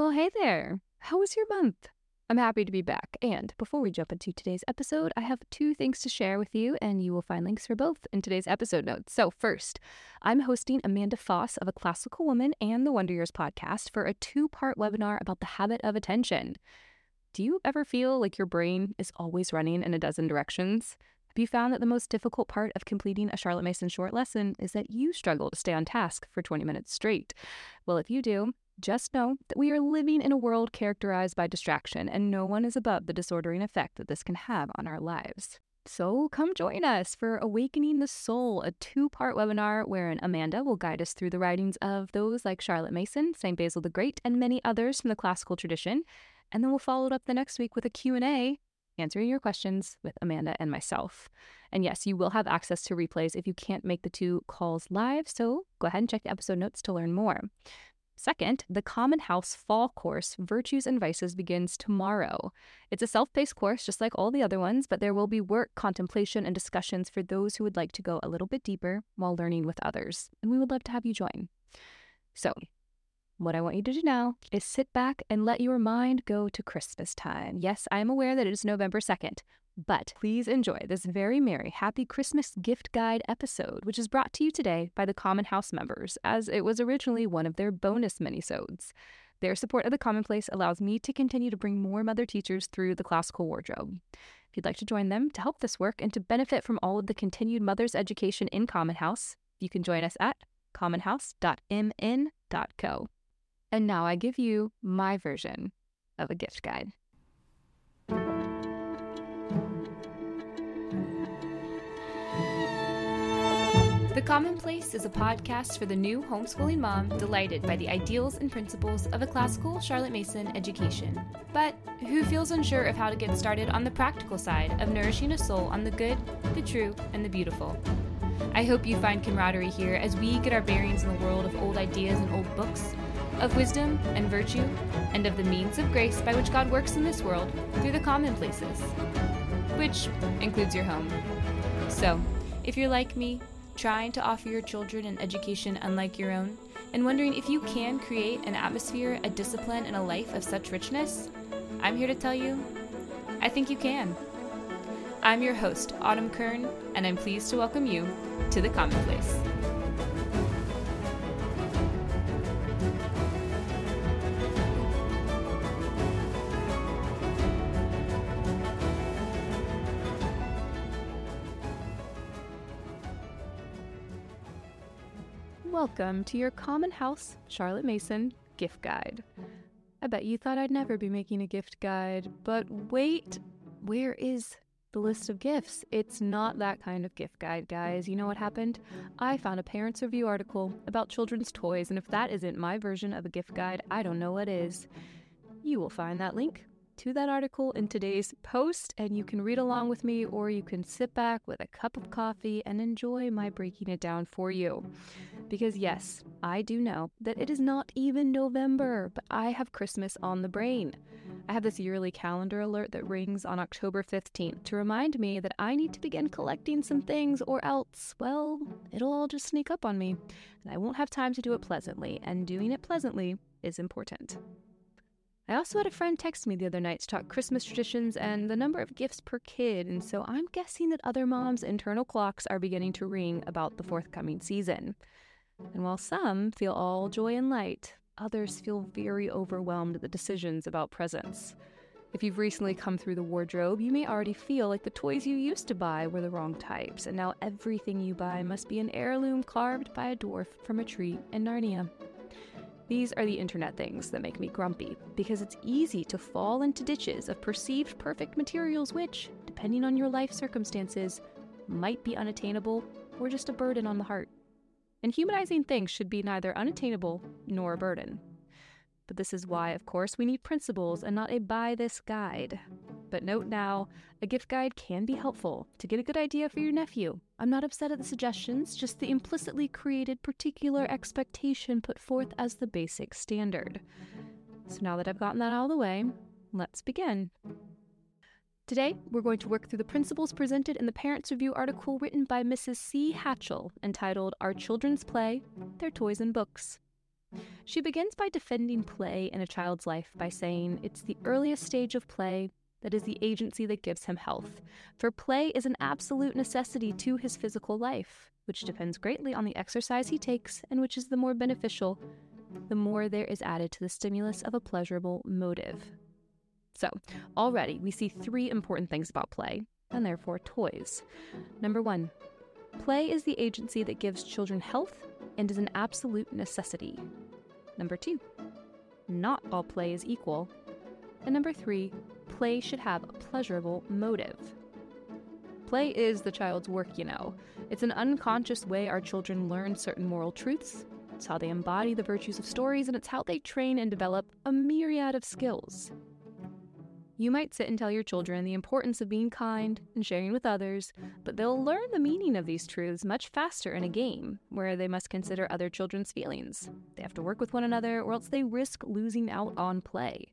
Well, hey there. How was your month? I'm happy to be back. And before we jump into today's episode, I have two things to share with you, and you will find links for both in today's episode notes. So, first, I'm hosting Amanda Foss of A Classical Woman and the Wonder Years podcast for a two part webinar about the habit of attention. Do you ever feel like your brain is always running in a dozen directions? Have you found that the most difficult part of completing a Charlotte Mason short lesson is that you struggle to stay on task for 20 minutes straight? Well, if you do, just know that we are living in a world characterized by distraction, and no one is above the disordering effect that this can have on our lives. So come join us for Awakening the Soul, a two part webinar wherein Amanda will guide us through the writings of those like Charlotte Mason, St. Basil the Great, and many others from the classical tradition. And then we'll follow it up the next week with a Q&A answering your questions with Amanda and myself. And yes, you will have access to replays if you can't make the two calls live, so go ahead and check the episode notes to learn more. Second, the Common House Fall course, Virtues and Vices, begins tomorrow. It's a self paced course, just like all the other ones, but there will be work, contemplation, and discussions for those who would like to go a little bit deeper while learning with others. And we would love to have you join. So, what I want you to do now is sit back and let your mind go to Christmas time. Yes, I am aware that it is November 2nd, but please enjoy this very merry Happy Christmas Gift Guide episode, which is brought to you today by the Common House members, as it was originally one of their bonus minisodes. Their support of the commonplace allows me to continue to bring more mother teachers through the classical wardrobe. If you'd like to join them to help this work and to benefit from all of the continued mother's education in Common House, you can join us at commonhouse.mn.co. And now I give you my version of a gift guide. The Commonplace is a podcast for the new homeschooling mom delighted by the ideals and principles of a classical Charlotte Mason education, but who feels unsure of how to get started on the practical side of nourishing a soul on the good, the true, and the beautiful. I hope you find camaraderie here as we get our bearings in the world of old ideas and old books, of wisdom and virtue, and of the means of grace by which God works in this world through the commonplaces, which includes your home. So, if you're like me, trying to offer your children an education unlike your own, and wondering if you can create an atmosphere, a discipline, and a life of such richness, I'm here to tell you I think you can. I'm your host, Autumn Kern, and I'm pleased to welcome you to the Commonplace. Welcome to your Common House Charlotte Mason gift guide. I bet you thought I'd never be making a gift guide, but wait, where is the list of gifts? It's not that kind of gift guide, guys. You know what happened? I found a parents review article about children's toys, and if that isn't my version of a gift guide, I don't know what is. You will find that link to that article in today's post, and you can read along with me, or you can sit back with a cup of coffee and enjoy my breaking it down for you. Because, yes, I do know that it is not even November, but I have Christmas on the brain. I have this yearly calendar alert that rings on October 15th to remind me that I need to begin collecting some things, or else, well, it'll all just sneak up on me, and I won't have time to do it pleasantly, and doing it pleasantly is important. I also had a friend text me the other night to talk Christmas traditions and the number of gifts per kid, and so I'm guessing that other moms' internal clocks are beginning to ring about the forthcoming season. And while some feel all joy and light, others feel very overwhelmed at the decisions about presents. If you've recently come through the wardrobe, you may already feel like the toys you used to buy were the wrong types, and now everything you buy must be an heirloom carved by a dwarf from a tree in Narnia. These are the internet things that make me grumpy, because it's easy to fall into ditches of perceived perfect materials which, depending on your life circumstances, might be unattainable or just a burden on the heart. And humanizing things should be neither unattainable nor a burden. But this is why, of course, we need principles and not a buy this guide. But note now, a gift guide can be helpful to get a good idea for your nephew. I'm not upset at the suggestions, just the implicitly created particular expectation put forth as the basic standard. So now that I've gotten that out of the way, let's begin. Today, we're going to work through the principles presented in the Parents Review article written by Mrs. C. Hatchell entitled Our Children's Play, Their Toys and Books. She begins by defending play in a child's life by saying it's the earliest stage of play that is the agency that gives him health, for play is an absolute necessity to his physical life, which depends greatly on the exercise he takes and which is the more beneficial, the more there is added to the stimulus of a pleasurable motive. So, already we see three important things about play, and therefore toys. Number one, play is the agency that gives children health and is an absolute necessity. Number two, not all play is equal. And number three, play should have a pleasurable motive. Play is the child's work, you know. It's an unconscious way our children learn certain moral truths. It's how they embody the virtues of stories, and it's how they train and develop a myriad of skills. You might sit and tell your children the importance of being kind and sharing with others, but they'll learn the meaning of these truths much faster in a game, where they must consider other children's feelings. They have to work with one another, or else they risk losing out on play.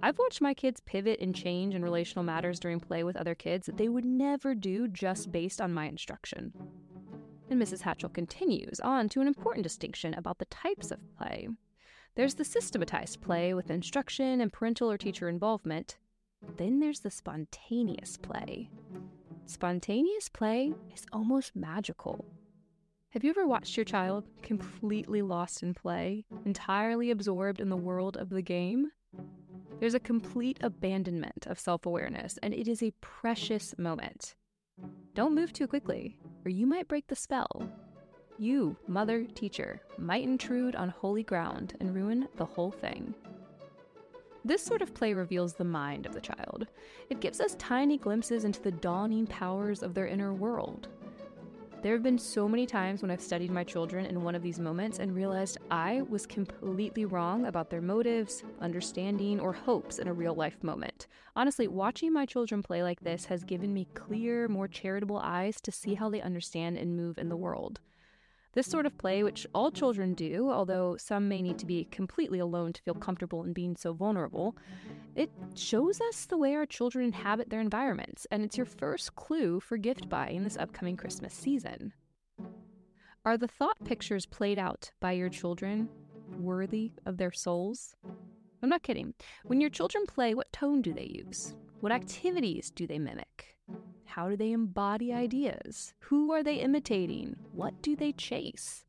I've watched my kids pivot and change in relational matters during play with other kids that they would never do just based on my instruction. And Mrs. Hatchell continues on to an important distinction about the types of play. There's the systematized play with instruction and parental or teacher involvement, then there's the spontaneous play. Spontaneous play is almost magical. Have you ever watched your child completely lost in play, entirely absorbed in the world of the game? There's a complete abandonment of self awareness, and it is a precious moment. Don't move too quickly, or you might break the spell. You, mother, teacher, might intrude on holy ground and ruin the whole thing. This sort of play reveals the mind of the child. It gives us tiny glimpses into the dawning powers of their inner world. There have been so many times when I've studied my children in one of these moments and realized I was completely wrong about their motives, understanding, or hopes in a real life moment. Honestly, watching my children play like this has given me clear, more charitable eyes to see how they understand and move in the world. This sort of play, which all children do, although some may need to be completely alone to feel comfortable in being so vulnerable, it shows us the way our children inhabit their environments, and it's your first clue for gift buying this upcoming Christmas season. Are the thought pictures played out by your children worthy of their souls? I'm not kidding. When your children play, what tone do they use? What activities do they mimic? How do they embody ideas? Who are they imitating? What do they chase?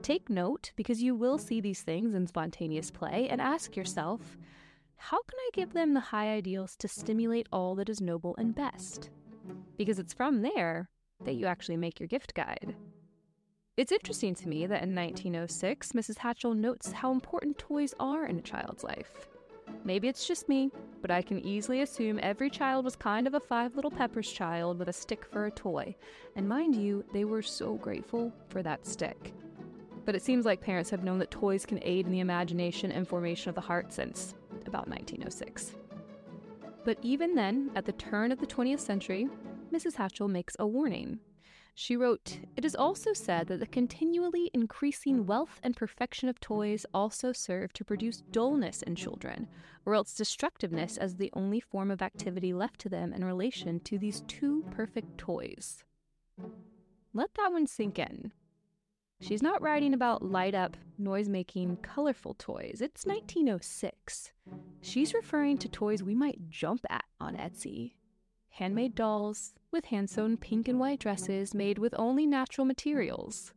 Take note because you will see these things in spontaneous play and ask yourself, how can I give them the high ideals to stimulate all that is noble and best? Because it's from there that you actually make your gift guide. It's interesting to me that in 1906, Mrs. Hatchell notes how important toys are in a child's life. Maybe it's just me, but I can easily assume every child was kind of a Five Little Peppers child with a stick for a toy. And mind you, they were so grateful for that stick. But it seems like parents have known that toys can aid in the imagination and formation of the heart since about 1906. But even then, at the turn of the 20th century, Mrs. Hatchell makes a warning. She wrote, It is also said that the continually increasing wealth and perfection of toys also serve to produce dullness in children, or else destructiveness as the only form of activity left to them in relation to these two perfect toys. Let that one sink in. She's not writing about light up, noise making, colorful toys. It's 1906. She's referring to toys we might jump at on Etsy handmade dolls with hand sewn pink and white dresses made with only natural materials.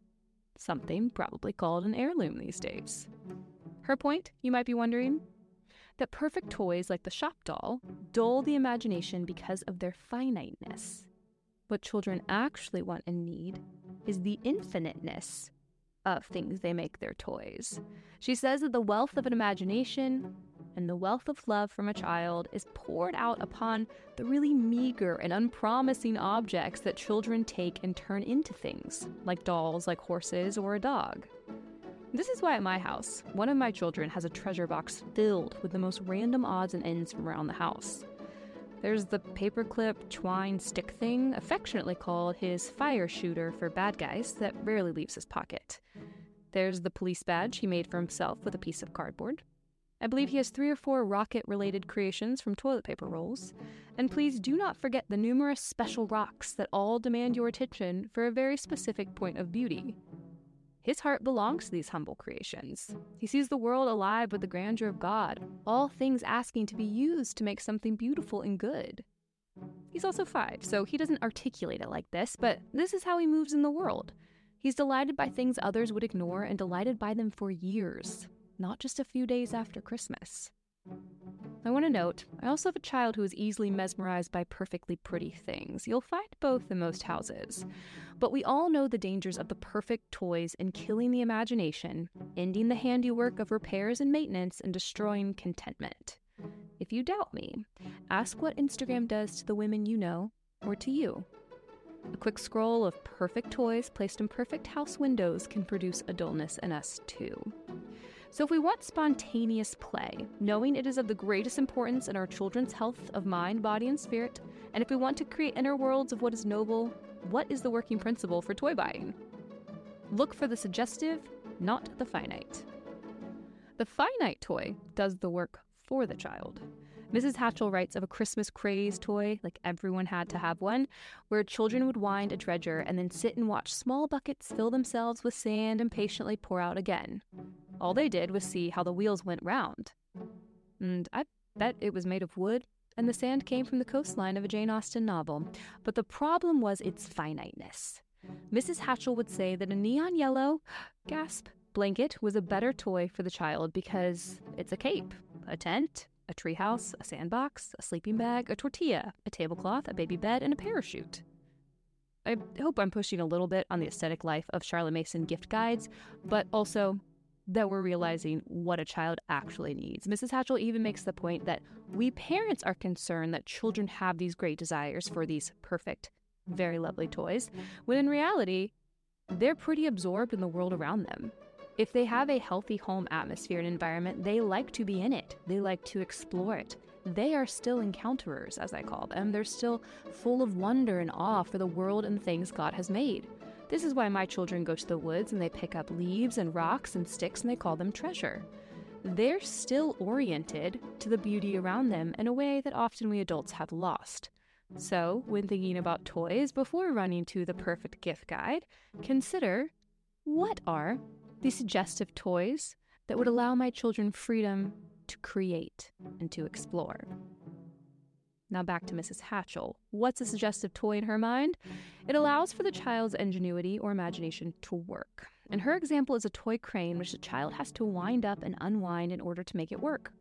Something probably called an heirloom these days. Her point, you might be wondering? That perfect toys like the shop doll dull the imagination because of their finiteness. What children actually want and need is the infiniteness of things they make their toys. She says that the wealth of an imagination and the wealth of love from a child is poured out upon the really meager and unpromising objects that children take and turn into things, like dolls, like horses, or a dog. This is why at my house, one of my children has a treasure box filled with the most random odds and ends from around the house. There's the paperclip twine stick thing, affectionately called his fire shooter for bad guys, that rarely leaves his pocket. There's the police badge he made for himself with a piece of cardboard. I believe he has three or four rocket related creations from toilet paper rolls. And please do not forget the numerous special rocks that all demand your attention for a very specific point of beauty. His heart belongs to these humble creations. He sees the world alive with the grandeur of God, all things asking to be used to make something beautiful and good. He's also five, so he doesn't articulate it like this, but this is how he moves in the world. He's delighted by things others would ignore and delighted by them for years, not just a few days after Christmas. I want to note, I also have a child who is easily mesmerized by perfectly pretty things. You'll find both in most houses. But we all know the dangers of the perfect toys in killing the imagination, ending the handiwork of repairs and maintenance, and destroying contentment. If you doubt me, ask what Instagram does to the women you know or to you. A quick scroll of perfect toys placed in perfect house windows can produce a dullness in us too. So, if we want spontaneous play, knowing it is of the greatest importance in our children's health of mind, body, and spirit, and if we want to create inner worlds of what is noble, what is the working principle for toy buying? Look for the suggestive, not the finite. The finite toy does the work for the child. Mrs. Hatchell writes of a Christmas craze toy, like everyone had to have one, where children would wind a dredger and then sit and watch small buckets fill themselves with sand and patiently pour out again. All they did was see how the wheels went round. And I bet it was made of wood, and the sand came from the coastline of a Jane Austen novel. But the problem was its finiteness. Mrs. Hatchell would say that a neon yellow, gasp, blanket was a better toy for the child because it's a cape, a tent, a treehouse, a sandbox, a sleeping bag, a tortilla, a tablecloth, a baby bed, and a parachute. I hope I'm pushing a little bit on the aesthetic life of Charlotte Mason gift guides, but also that we're mm-hmm. realizing what a child actually needs. Mrs. Hatchell even makes the point that we parents are concerned that children have these great desires for these perfect, very lovely toys, when in reality, they're pretty absorbed in the world around them. If they have a healthy home atmosphere and environment, they like to be in it, they like to explore it. They are still encounterers, as I call them. They're still full of wonder and awe for the world and things God has made. This is why my children go to the woods and they pick up leaves and rocks and sticks and they call them treasure. They're still oriented to the beauty around them in a way that often we adults have lost. So, when thinking about toys before running to the perfect gift guide, consider what are the suggestive toys that would allow my children freedom to create and to explore. Now back to Mrs. Hatchell. What's a suggestive toy in her mind? It allows for the child's ingenuity or imagination to work. And her example is a toy crane which the child has to wind up and unwind in order to make it work.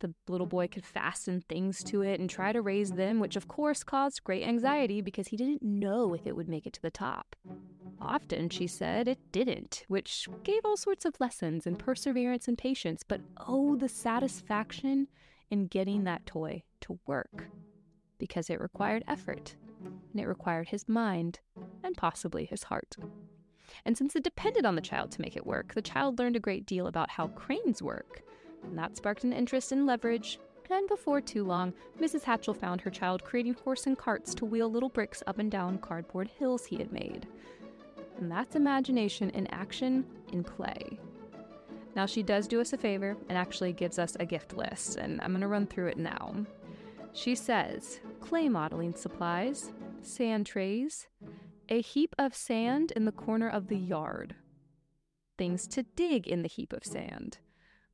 The little boy could fasten things to it and try to raise them, which of course caused great anxiety because he didn't know if it would make it to the top. Often, she said, it didn't, which gave all sorts of lessons in perseverance and patience, but oh, the satisfaction in getting that toy to work. Because it required effort, and it required his mind, and possibly his heart. And since it depended on the child to make it work, the child learned a great deal about how cranes work and that sparked an interest in leverage. And before too long, Mrs. Hatchell found her child creating horse and carts to wheel little bricks up and down cardboard hills he had made. And that's imagination in action, in play. Now, she does do us a favor and actually gives us a gift list, and I'm going to run through it now. She says clay modeling supplies, sand trays, a heap of sand in the corner of the yard, things to dig in the heap of sand,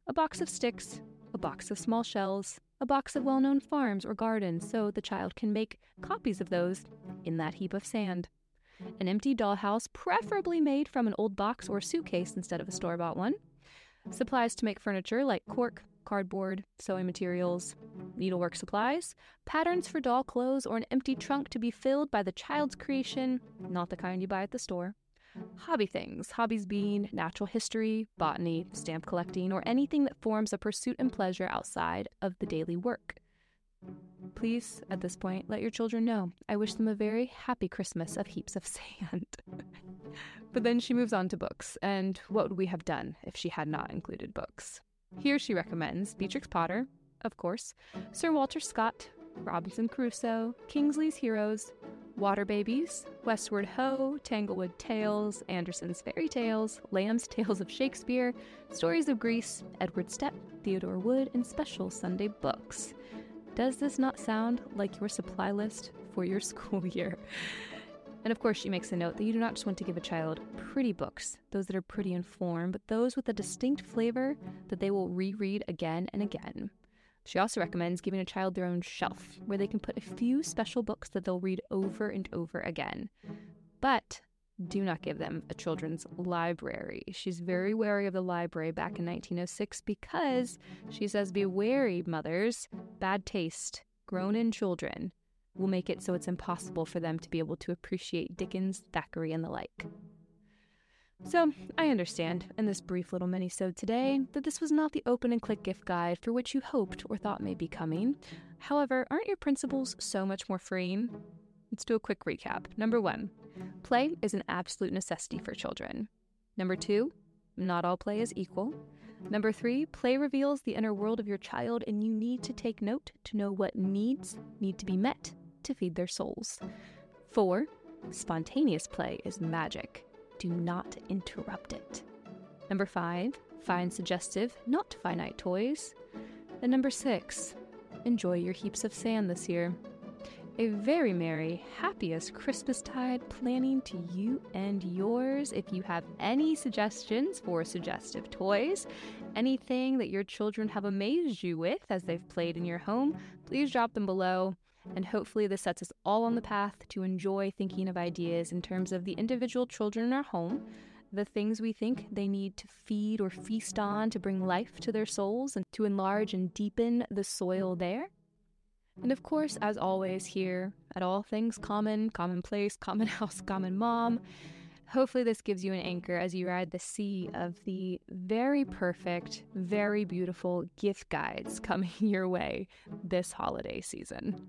a box of sticks, a box of small shells, a box of well known farms or gardens so the child can make copies of those in that heap of sand. An empty dollhouse, preferably made from an old box or suitcase instead of a store bought one. Supplies to make furniture like cork, cardboard, sewing materials, needlework supplies, patterns for doll clothes, or an empty trunk to be filled by the child's creation, not the kind you buy at the store hobby things, hobbies being natural history, botany, stamp collecting, or anything that forms a pursuit and pleasure outside of the daily work. Please, at this point, let your children know I wish them a very happy Christmas of heaps of sand. but then she moves on to books, and what would we have done if she had not included books? Here she recommends Beatrix Potter, of course, Sir Walter Scott, Robinson Crusoe, Kingsley's Heroes, Water Babies, Westward Ho, Tanglewood Tales, Andersen's Fairy Tales, Lamb's Tales of Shakespeare, Stories of Greece, Edward Step, Theodore Wood, and special Sunday books. Does this not sound like your supply list for your school year? And of course, she makes a note that you do not just want to give a child pretty books, those that are pretty in form, but those with a distinct flavor that they will reread again and again. She also recommends giving a child their own shelf, where they can put a few special books that they'll read over and over again. But do not give them a children's library. She's very wary of the library back in 1906 because she says, Be wary, mothers. Bad taste, grown in children, will make it so it's impossible for them to be able to appreciate Dickens, Thackeray, and the like. So, I understand in this brief little mini-sode today that this was not the open and click gift guide for which you hoped or thought may be coming. However, aren't your principles so much more freeing? Let's do a quick recap. Number one, play is an absolute necessity for children. Number two, not all play is equal. Number three, play reveals the inner world of your child, and you need to take note to know what needs need to be met to feed their souls. Four, spontaneous play is magic do not interrupt it. Number five, find suggestive, not finite toys. And number six, enjoy your heaps of sand this year. A very merry, happiest Christmastide planning to you and yours. If you have any suggestions for suggestive toys, anything that your children have amazed you with as they've played in your home, please drop them below. And hopefully, this sets us all on the path to enjoy thinking of ideas in terms of the individual children in our home, the things we think they need to feed or feast on to bring life to their souls and to enlarge and deepen the soil there. And of course, as always, here at All Things Common, Commonplace, Common House, Common Mom, hopefully this gives you an anchor as you ride the sea of the very perfect, very beautiful gift guides coming your way this holiday season.